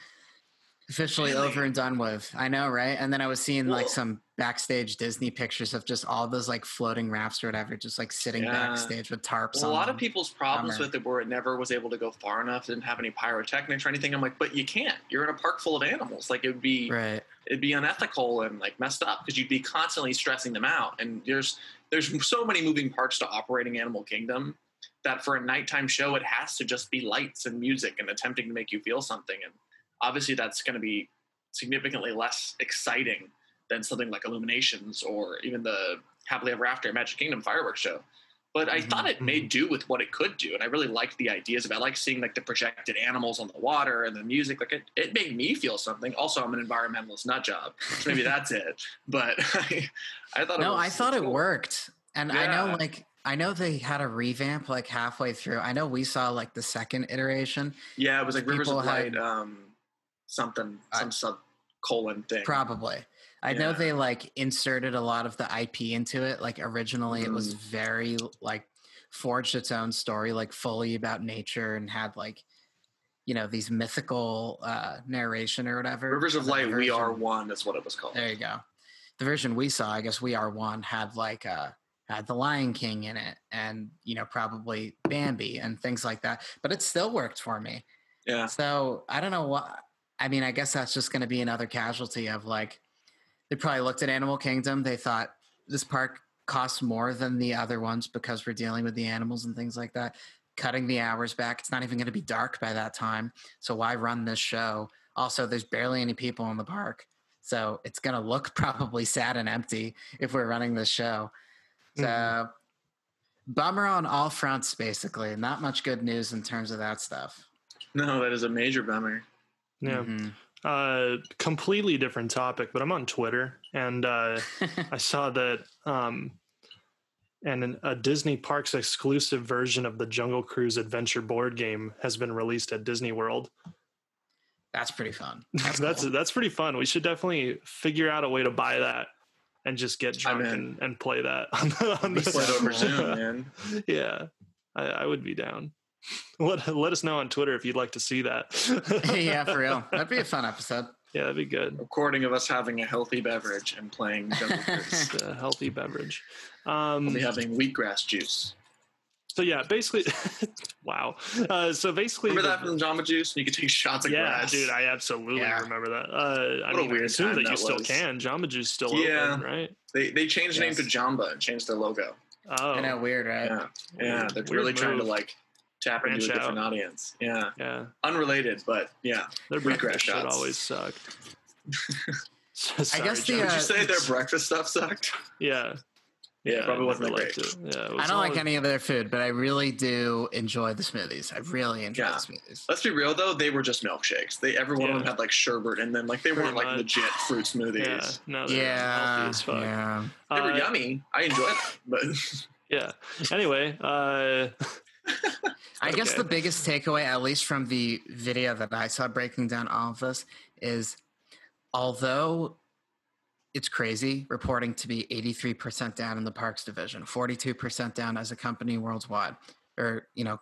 officially Really? over and done with. I know, right? And then I was seeing like some backstage Disney pictures of just all those like floating rafts or whatever, just like sitting Yeah. backstage with tarps Well, a lot them. of people's problems Bummer. with it were it never was able to go far enough. Didn't have any pyrotechnics or anything. I'm like, but you can't. You're in a park full of animals. Like it would be. right. it'd be unethical and like messed up because you'd be constantly stressing them out. And there's there's so many moving parts to operating Animal Kingdom that for a nighttime show it has to just be lights and music and attempting to make you feel something. And obviously that's going to be significantly less exciting than something like Illuminations or even the Happily Ever After Magic Kingdom fireworks show. But I Mhm, thought it made do with what it could do, and I really liked the ideas of it. I like seeing like the projected animals on the water and the music. Like it, it made me feel something. Also, I'm an environmentalist nut job, so maybe that's it. But I, I thought it No, I thought it cool. worked, and I know like I know they had a revamp like halfway through. I know we saw like the second iteration, Yeah, it was like Rivers of Light, had- um, something, I- some sub colon thing. probably. I know they like inserted a lot of the IP into it. Like originally, it was Mm. very like forged its own story, like fully about nature, and had like you know these mythical uh narration or whatever. Rivers of Light, we are one is what it was called. There you go. the version we saw, I guess we are one had like uh had the Lion King in it, and you know probably Bambi and things like that. But it still worked for me. Yeah. So I don't know what. I mean, I guess that's just going to be another casualty of like they probably looked at Animal Kingdom. They thought this park costs more than the other ones because we're dealing with the animals and things like that. Cutting the hours back. It's not even going to be dark by that time. So why run this show? Also, there's barely any people in the park. So it's going to look probably sad and empty if we're running this show. So Mhm. bummer on all fronts, basically. Not much good news in terms of that stuff. No, that is a major bummer. Yeah. Mhm. Uh, completely different topic, but I'm on Twitter and uh, I saw that um, and an, a Disney Parks exclusive version of the Jungle Cruise Adventure board game has been released at Disney World. That's pretty fun. That's That's that's, pretty fun. We should definitely figure out a way to buy that and just get drunk and, and play that on the, on the Play it so over cool. Zoom, man. yeah. I, I would be down. Let let us know on Twitter if you'd like to see that. yeah, for real. That'd be a fun episode. Yeah, that'd be good. Recording of us having a healthy beverage and playing Jungle Cruise. A healthy beverage. We'll Um, be having wheatgrass juice. so yeah, basically, wow. Uh, so basically, Remember the- that from Jamba Juice? You could take shots of yeah, grass. dude, I absolutely Yeah. remember that. Uh, I What a mean, I weird assume time that you that still was. can. Jamba Juice still Yeah. open, right? they they changed the name to Jamba and changed their logo. Oh, I know, weird, right? Yeah, yeah. They're Weird really trying to like tap into Branch a different audience. Yeah, Yeah, unrelated, but yeah. their Wheatgrass breakfast shit shots. always sucked. So I guess the, Jamba Did uh, you say their breakfast stuff sucked? yeah. Yeah, I probably wasn't never that great. it. Yeah, it I don't like all- any of their food, but I really do enjoy the smoothies. I really enjoy Yeah. the smoothies. Let's be real though, they were just milkshakes. They every one of them had like sherbet in them. Like they Pretty weren't like legit fruit smoothies. Yeah, no, they're Yeah, as fuck. yeah. They were Uh, yummy. I enjoyed them, but Yeah. Anyway, uh, I guess the biggest takeaway, at least from the video that I saw breaking down all of this, is although it's crazy reporting to be 83% down in the parks division, 42% down as a company worldwide, or, you know,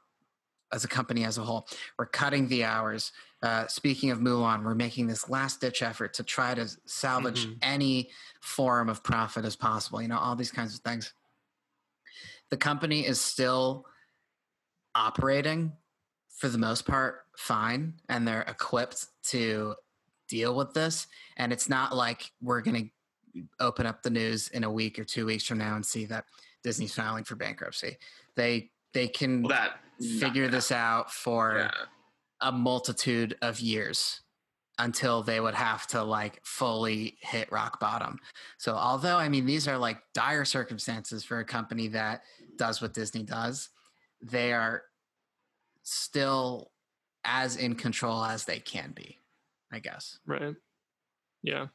as a company as a whole. We're cutting the hours. Uh, speaking of Mulan, we're making this last ditch effort to try to salvage Mhm. any form of profit as possible, you know, all these kinds of things. The company is still operating for the most part fine and they're equipped to deal with this and it's not like we're going to open up the news in a week or two weeks from now and see that disney's filing for bankruptcy they they can well, that figure this out for Yeah. a multitude of years until they would have to like fully hit rock bottom. So although I mean these are like dire circumstances for a company that does what Disney does, they are still as in control as they can be, I guess. right. Yeah.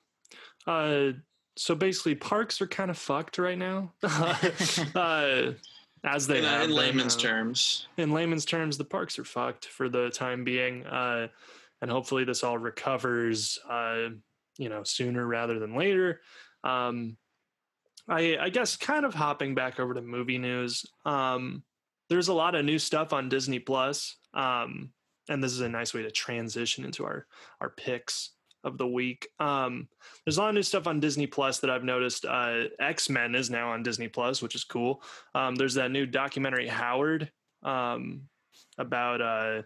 Uh, so basically, parks are kind of fucked right now. uh, as they In, uh, have in layman's uh, terms. in layman's terms, the parks are fucked for the time being, uh, and hopefully this all recovers, uh, you know, sooner rather than later. Um, I, I guess kind of hopping back over to movie news. Um, there's a lot of new stuff on Disney Plus, um, and this is a nice way to transition into our our picks of the week. Um, there's a lot of new stuff on Disney Plus that I've noticed. Uh, X Men is now on Disney Plus, which is cool. Um, there's that new documentary Howard um, about uh,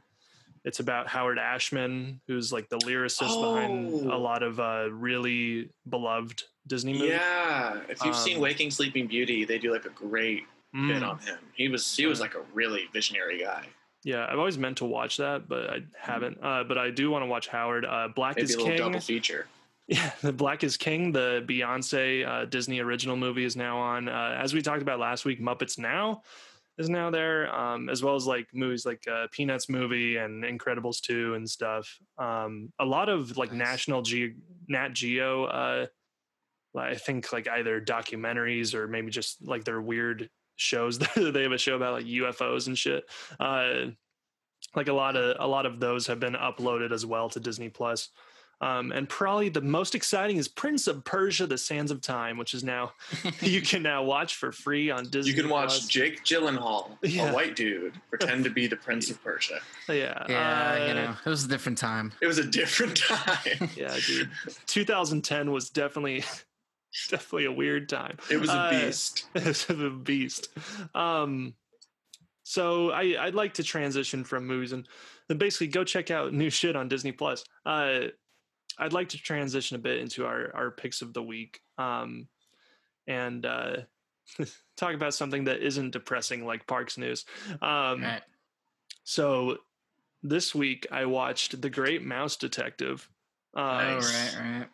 it's about Howard Ashman, who's like the lyricist behind Oh. a lot of uh, really beloved Disney movies. Yeah. If you've seen Um, Waking Sleeping Beauty, they do like a great bit Mm. on him. He was he was like a really visionary guy. Yeah, I've always meant to watch that, but I haven't. Uh, but I do want to watch Howard. Uh, Black Maybe is a little King. double feature. Yeah, the Black is King, the Beyonce uh, Disney original movie is now on. Uh, as we talked about last week, Muppets Now is now there, um, as well as like movies like uh, Peanuts movie and Incredibles 2 and stuff. Um, a lot of like Nice. National Ge- Nat Geo, uh, I think like either documentaries or maybe just like their weird shows. they have a show about like UFOs and shit. Uh, like a lot of a lot of those have been uploaded as well to Disney Plus. Um, and probably the most exciting is Prince of Persia: The Sands of Time, which is now you can now watch for free on Disney. You can watch Plus. Jake Gyllenhaal, Yeah. a white dude, pretend to be the Prince of Persia. Yeah, Yeah, uh, you know, it was a different time. It was a different time. yeah, dude. 2010 was definitely definitely a weird time. It was a Uh, it was a beast. Um, so I, I'd like to transition from movies and then basically go check out new shit on Disney Plus. Uh, I'd like to transition a bit into our our picks of the week, um, and uh, talk about something that isn't depressing like Parks News. Um, right. So this week I watched The Great Mouse Detective. Uh, Oh, right, right.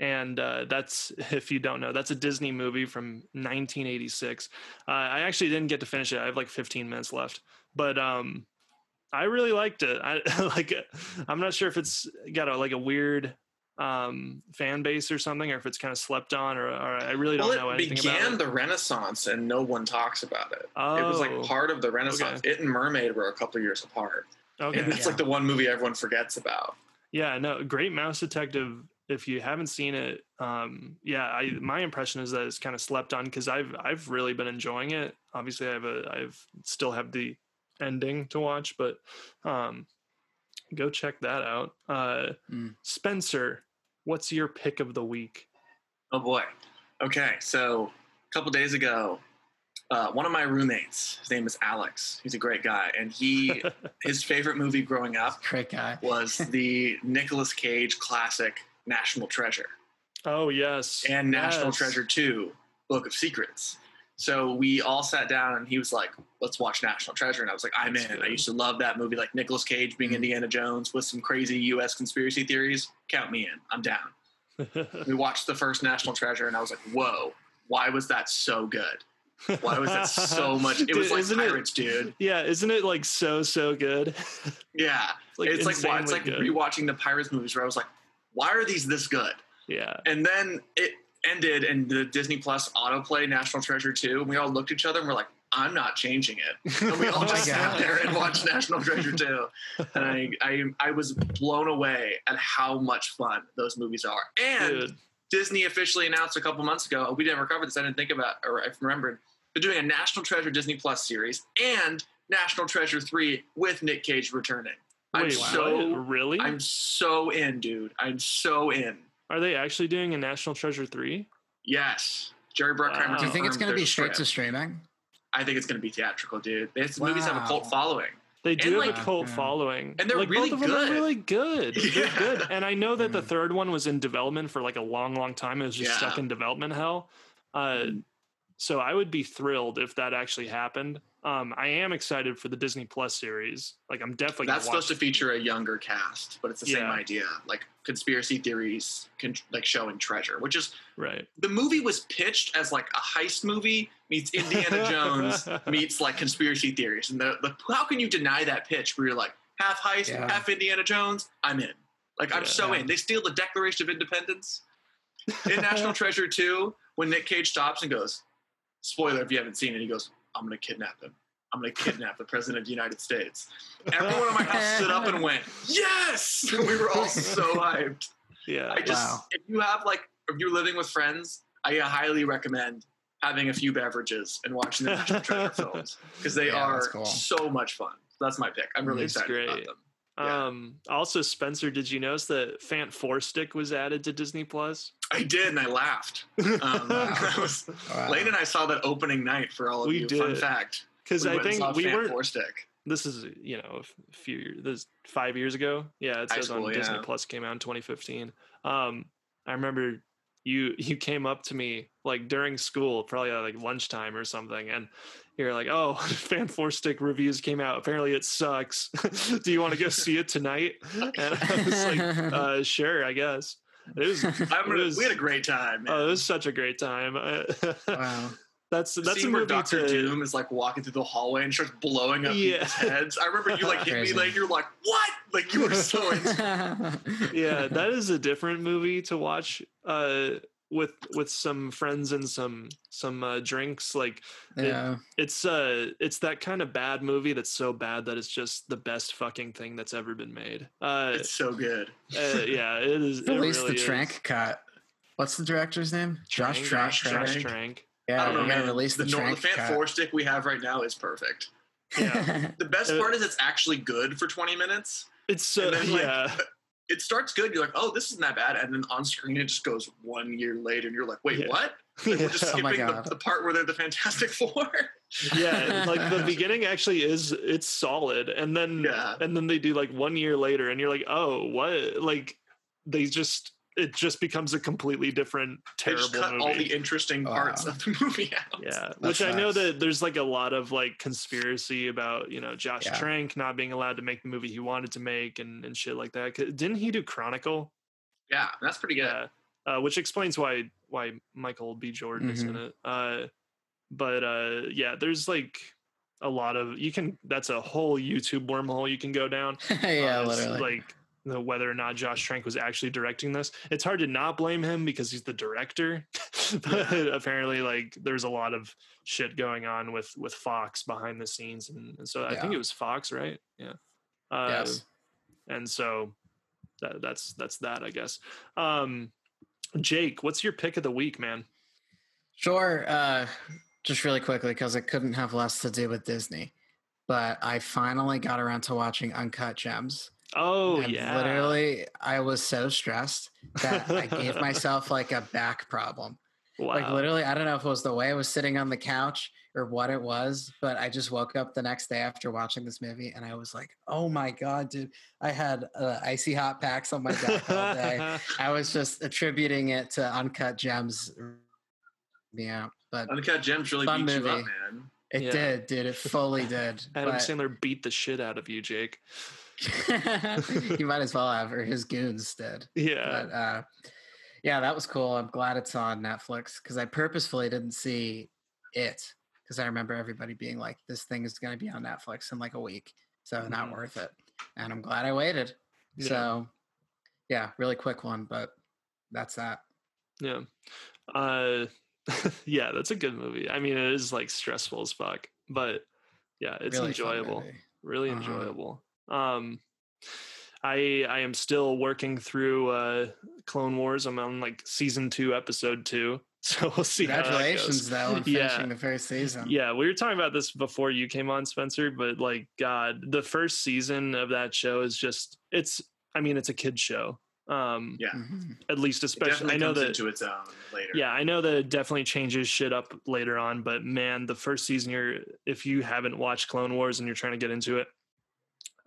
And uh, that's if you don't know that's a disney movie from 1986 uh, i actually didn't get to finish it i have like 15 minutes left but um i really liked it i like i'm not sure if it's got a like a weird um fan base or something or if it's kind of slept on or, or i really don't Well, know it anything began about it the Renaissance, and no one talks about it. oh, It was like part of the Renaissance. okay. It and Mermaid were a couple years apart. okay And it's like the one movie everyone forgets about. Yeah, no, Great Mouse Detective. If you haven't seen it, um, yeah, I my impression is that it's kind of slept on because I've I've really been enjoying it. Obviously, I have a I've still have the ending to watch, but um, go check that out. Uh, Mm. Spencer, what's your pick of the week? Oh boy. Okay, so a couple days ago, uh, one of my roommates, his name is Alex. He's a great guy, and he his favorite movie growing up Great guy. was the Nicolas Cage classic National Treasure oh yes, and National Yes. Treasure Two: Book of Secrets. So we all sat down, and he was like, "Let's watch National Treasure," and I was like, "I'm That's in." I used to love that movie, like Nicolas Cage being Mm. Indiana Jones with some crazy U.S. conspiracy theories. Count me in. I'm down. we watched the first National Treasure, and I was like, "Whoa, why was that so good? Why was that so much? It was like isn't pirates, dude. Yeah, isn't it like so so good? Yeah, like it's like why, it's like good. rewatching the pirates movies where I was like, why are these this good? yeah, And then it ended, and the Disney Plus autoplay National Treasure two, and we all looked at each other and we're like, I'm not changing it. And we all Oh just sat there and watched National Treasure two, and I, I I was blown away at how much fun those movies are. And Dude. Disney officially announced a couple months ago. We didn't cover this. I didn't think about, or I remembered. They're doing a National Treasure Disney Plus series and National Treasure three with Nick Cage returning. I'm Wait, so what? really? I'm so in, dude. I'm so in. Are they actually doing a National Treasure three? Yes, Jerry Bruckheimer. Wow. Do you think it's going to be their straight to streaming? I think it's going to be theatrical, dude. These movies have a cult following. They do have like- a cult Yeah. following, And they're like, really both of them are good. really good. They're good, and I know that the Mm. third one was in development for like a long, long time. It was just stuck in development hell. Uh, Mm. so I would be thrilled if that actually happened. Um, I am excited for the Disney Plus series. Like, I'm definitely That's gonna watch. supposed to feature a younger cast, but it's the same idea, like conspiracy theories, con- like showing treasure, which is right. the movie was pitched as like a heist movie meets Indiana Jones meets like conspiracy theories, and the, the how can you deny that pitch where you're like half heist, Yeah. half Indiana Jones? I'm in. Like I'm Yeah. so Yeah. in. They steal the Declaration of Independence in National Treasure 2 when Nick Cage stops and goes, spoiler if you haven't seen it, he goes, I'm gonna kidnap him. I'm gonna kidnap the president of the United States. Everyone in my house stood up and went, Yes! we were all so hyped. Yeah. I just Wow. if you have like if you're living with friends, I highly recommend having a few beverages and watching the National Treasure films because they Yeah, are cool. so much fun. That's my pick. I'm really It's excited about them. Yeah. Um, also, Spencer, did you notice that Fant Four Stick was added to Disney Plus? I did, and I laughed. Um, Wow. Was, Wow. Lane and I saw that opening night for all of We you. Fun fact: Because we I think we Fan weren't. Four Stick. This is you know a few. This five years ago. Yeah, it High says on school, Disney. Plus came out in 2015. Um, I remember you you came up to me like during school, probably at like lunchtime or something, and you're like, "Oh, Fan Four Stick reviews came out. Apparently, it sucks. Do you want to go see it tonight?" And I was like, uh, "Sure, I guess." It was. I'm it gonna, was we had a great time. Man. oh, it was such a great time. Wow. that's The that's a where movie Doctor to. Doom is like walking through the hallway and starts blowing up Yeah. people's heads. I remember you like hit me like you're like what? Like you were so yeah, that is a different movie to watch uh with with some friends and some some uh, drinks like yeah. it's uh it's that kind of bad movie that's so bad that it's just the best fucking thing that's ever been made uh, It's so good. uh yeah it is it Release really the is. Trank cut. What's the director's name? Josh Trank, Trank. Josh Trank. Trank. I don't know, we man. release the, the, nor- the Fan cut. Four stick we have right now is perfect. Yeah. The best Uh, part is it's actually good for 20 minutes. it's so And then, like, yeah it starts good. You're like, oh, this isn't that bad, and then on screen it just goes one year later, and you're like, wait, Yeah. what? Like, We're just Oh skipping the, the part where they're the Fantastic Four. yeah, like the beginning actually is it's solid, and then Yeah. and then they do like one year later, and you're like, oh, what? Like they just it just becomes a completely different They terrible just cut movie. all the interesting parts Wow. of the movie out. yeah, That which I know that there's like a lot of like conspiracy about you know Josh Yeah. Trank not being allowed to make the movie he wanted to make and and shit like that Didn't he do Chronicle? Yeah, that's pretty good. Yeah, uh, which explains why why Michael B. Jordan is in Mm-hmm. it. Uh, but uh, yeah, there's like a lot of you can. That's a whole YouTube wormhole you can go down. yeah, uh, literally. Like the, whether or not Josh Trank was actually directing this. It's hard to not blame him because he's the director. but apparently, like there's a lot of shit going on with with Fox behind the scenes, and, and so I think it was Fox, right? Yeah. Uh, yes. and so that, that's that's that i guess um jake what's your pick of the week man Sure. Uh, just really quickly, because it couldn't have less to do with Disney. But I finally got around to watching Uncut Gems. Oh and yeah Literally, I was so stressed that I gave myself like a back problem. wow. Like literally, I don't know if it was the way I was sitting on the couch or what it was, but I just woke up the next day after watching this movie and I was like, "Oh my god, dude! I had uh, icy hot packs on my back all day." I was just attributing it to Uncut Gems. Yeah, but Uncut Gems really Fun beat you up, man. it Yeah. did, dude. It fully did. adam but sandler beat the shit out of you jake he might as well have, or his goons did. yeah But uh, yeah, that was cool. I'm glad it's on Netflix because I purposefully didn't see it because I remember everybody being like, "This thing is going to be on Netflix in like a week, so not Mhm. worth it." And I'm glad I waited. Yeah. So yeah, really quick one, but that's that. yeah uh yeah that's a good movie i mean it is like stressful as fuck but yeah it's Really enjoyable really Uh-huh. enjoyable um i i am still working through uh clone wars i'm on like season two episode two so we'll see how that goes. Congratulations, though, on Yeah. finishing the first season. yeah we were talking about this before you came on spencer but like god the first season of that show is just it's i mean it's a kid show um Yeah. Mhm. at least especially i know that into its own later. yeah, I know that it definitely changes shit up later on, but man, the first season you're if you haven't watched Clone Wars and you're trying to get into it,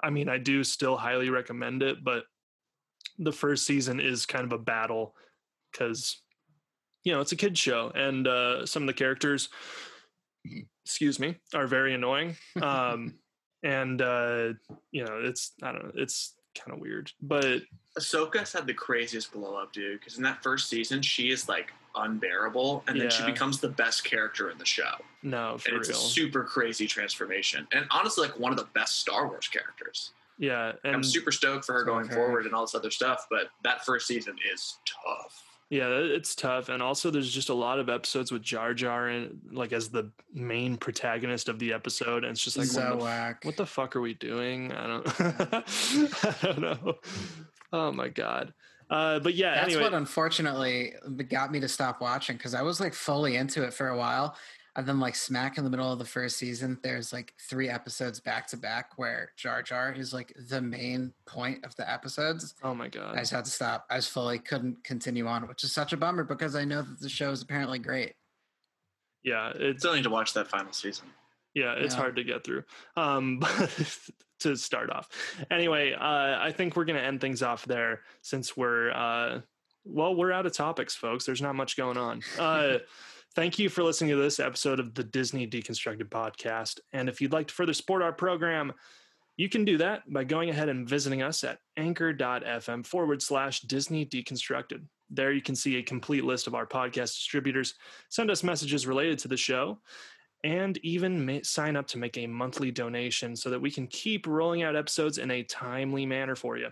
I mean, I do still highly recommend it, but the first season is kind of a battle cuz you know, it's a kid show and uh some of the characters excuse me, are very annoying. Um and uh you know, it's I don't know, it's kind of weird. But Ahsoka's had the craziest blow up dude. Because in that first season, she is like unbearable, and then she becomes the best character in the show. no, for and it's real. a super crazy transformation, and honestly, like one of the best Star Wars characters. yeah, and I'm super stoked for her going I've forward and all this other stuff, but that first season is tough. Yeah, it's tough, and also there's just a lot of episodes with Jar Jar in, like as the main protagonist of the episode, and it's just like so what, the, f- what the fuck are we doing? I don't, I don't know. Oh my god. Uh, but yeah, That's anyway, what unfortunately got me to stop watching because I was like fully into it for a while. And then, like, smack in the middle of the first season, there's like three episodes back to back where Jar Jar is like the main point of the episodes. oh my god. I just had to stop. I just fully couldn't continue on, which is such a bummer because I know that the show is apparently great. yeah, it's Still need to watch that final season. yeah it's Yeah. hard to get through um but to start off. Anyway uh i think we're gonna end things off there since we're uh well we're out of topics folks. There's not much going on. Uh thank you for listening to this episode of the disney deconstructed podcast. And if you'd like to further support our program you can do that by going ahead and visiting us at anchor.fm forward slash Disney deconstructed. There you can see a complete list of our podcast distributors, send us messages related to the show, and even sign up to make a monthly donation so that we can keep rolling out episodes in a timely manner for you.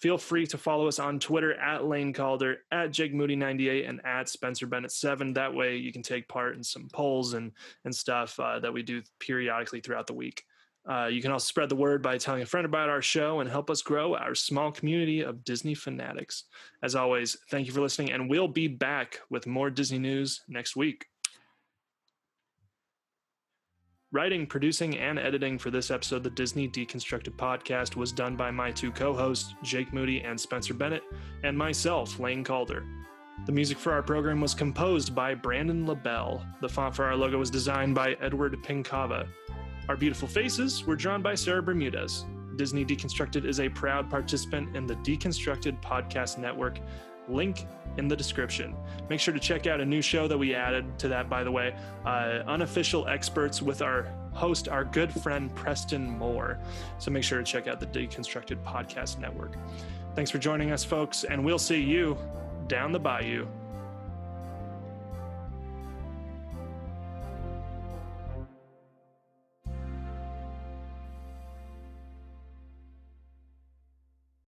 Feel free to follow us on Twitter at Lane Calder, at Jake Moody98, and at Spencer Bennett7. That way you can take part in some polls and, and stuff uh, that we do periodically throughout the week. Uh, you can also spread the word by telling a friend about our show and help us grow our small community of Disney fanatics. As always, thank you for listening, and we'll be back with more Disney news next week. Writing, producing, and editing for this episode of the Disney Deconstructed podcast was done by my two co hosts, Jake Moody and Spencer Bennett, and myself, Lane Calder. The music for our program was composed by Brandon LaBelle. The font for our logo was designed by Edward Pincava. Our beautiful faces were drawn by Sarah Bermudez. Disney Deconstructed is a proud participant in the Deconstructed Podcast Network. Link in the description. Make sure to check out a new show that we added to that, by the way uh, Unofficial Experts with our host, our good friend Preston Moore. So make sure to check out the Deconstructed Podcast Network. Thanks for joining us, folks, and we'll see you down the bayou.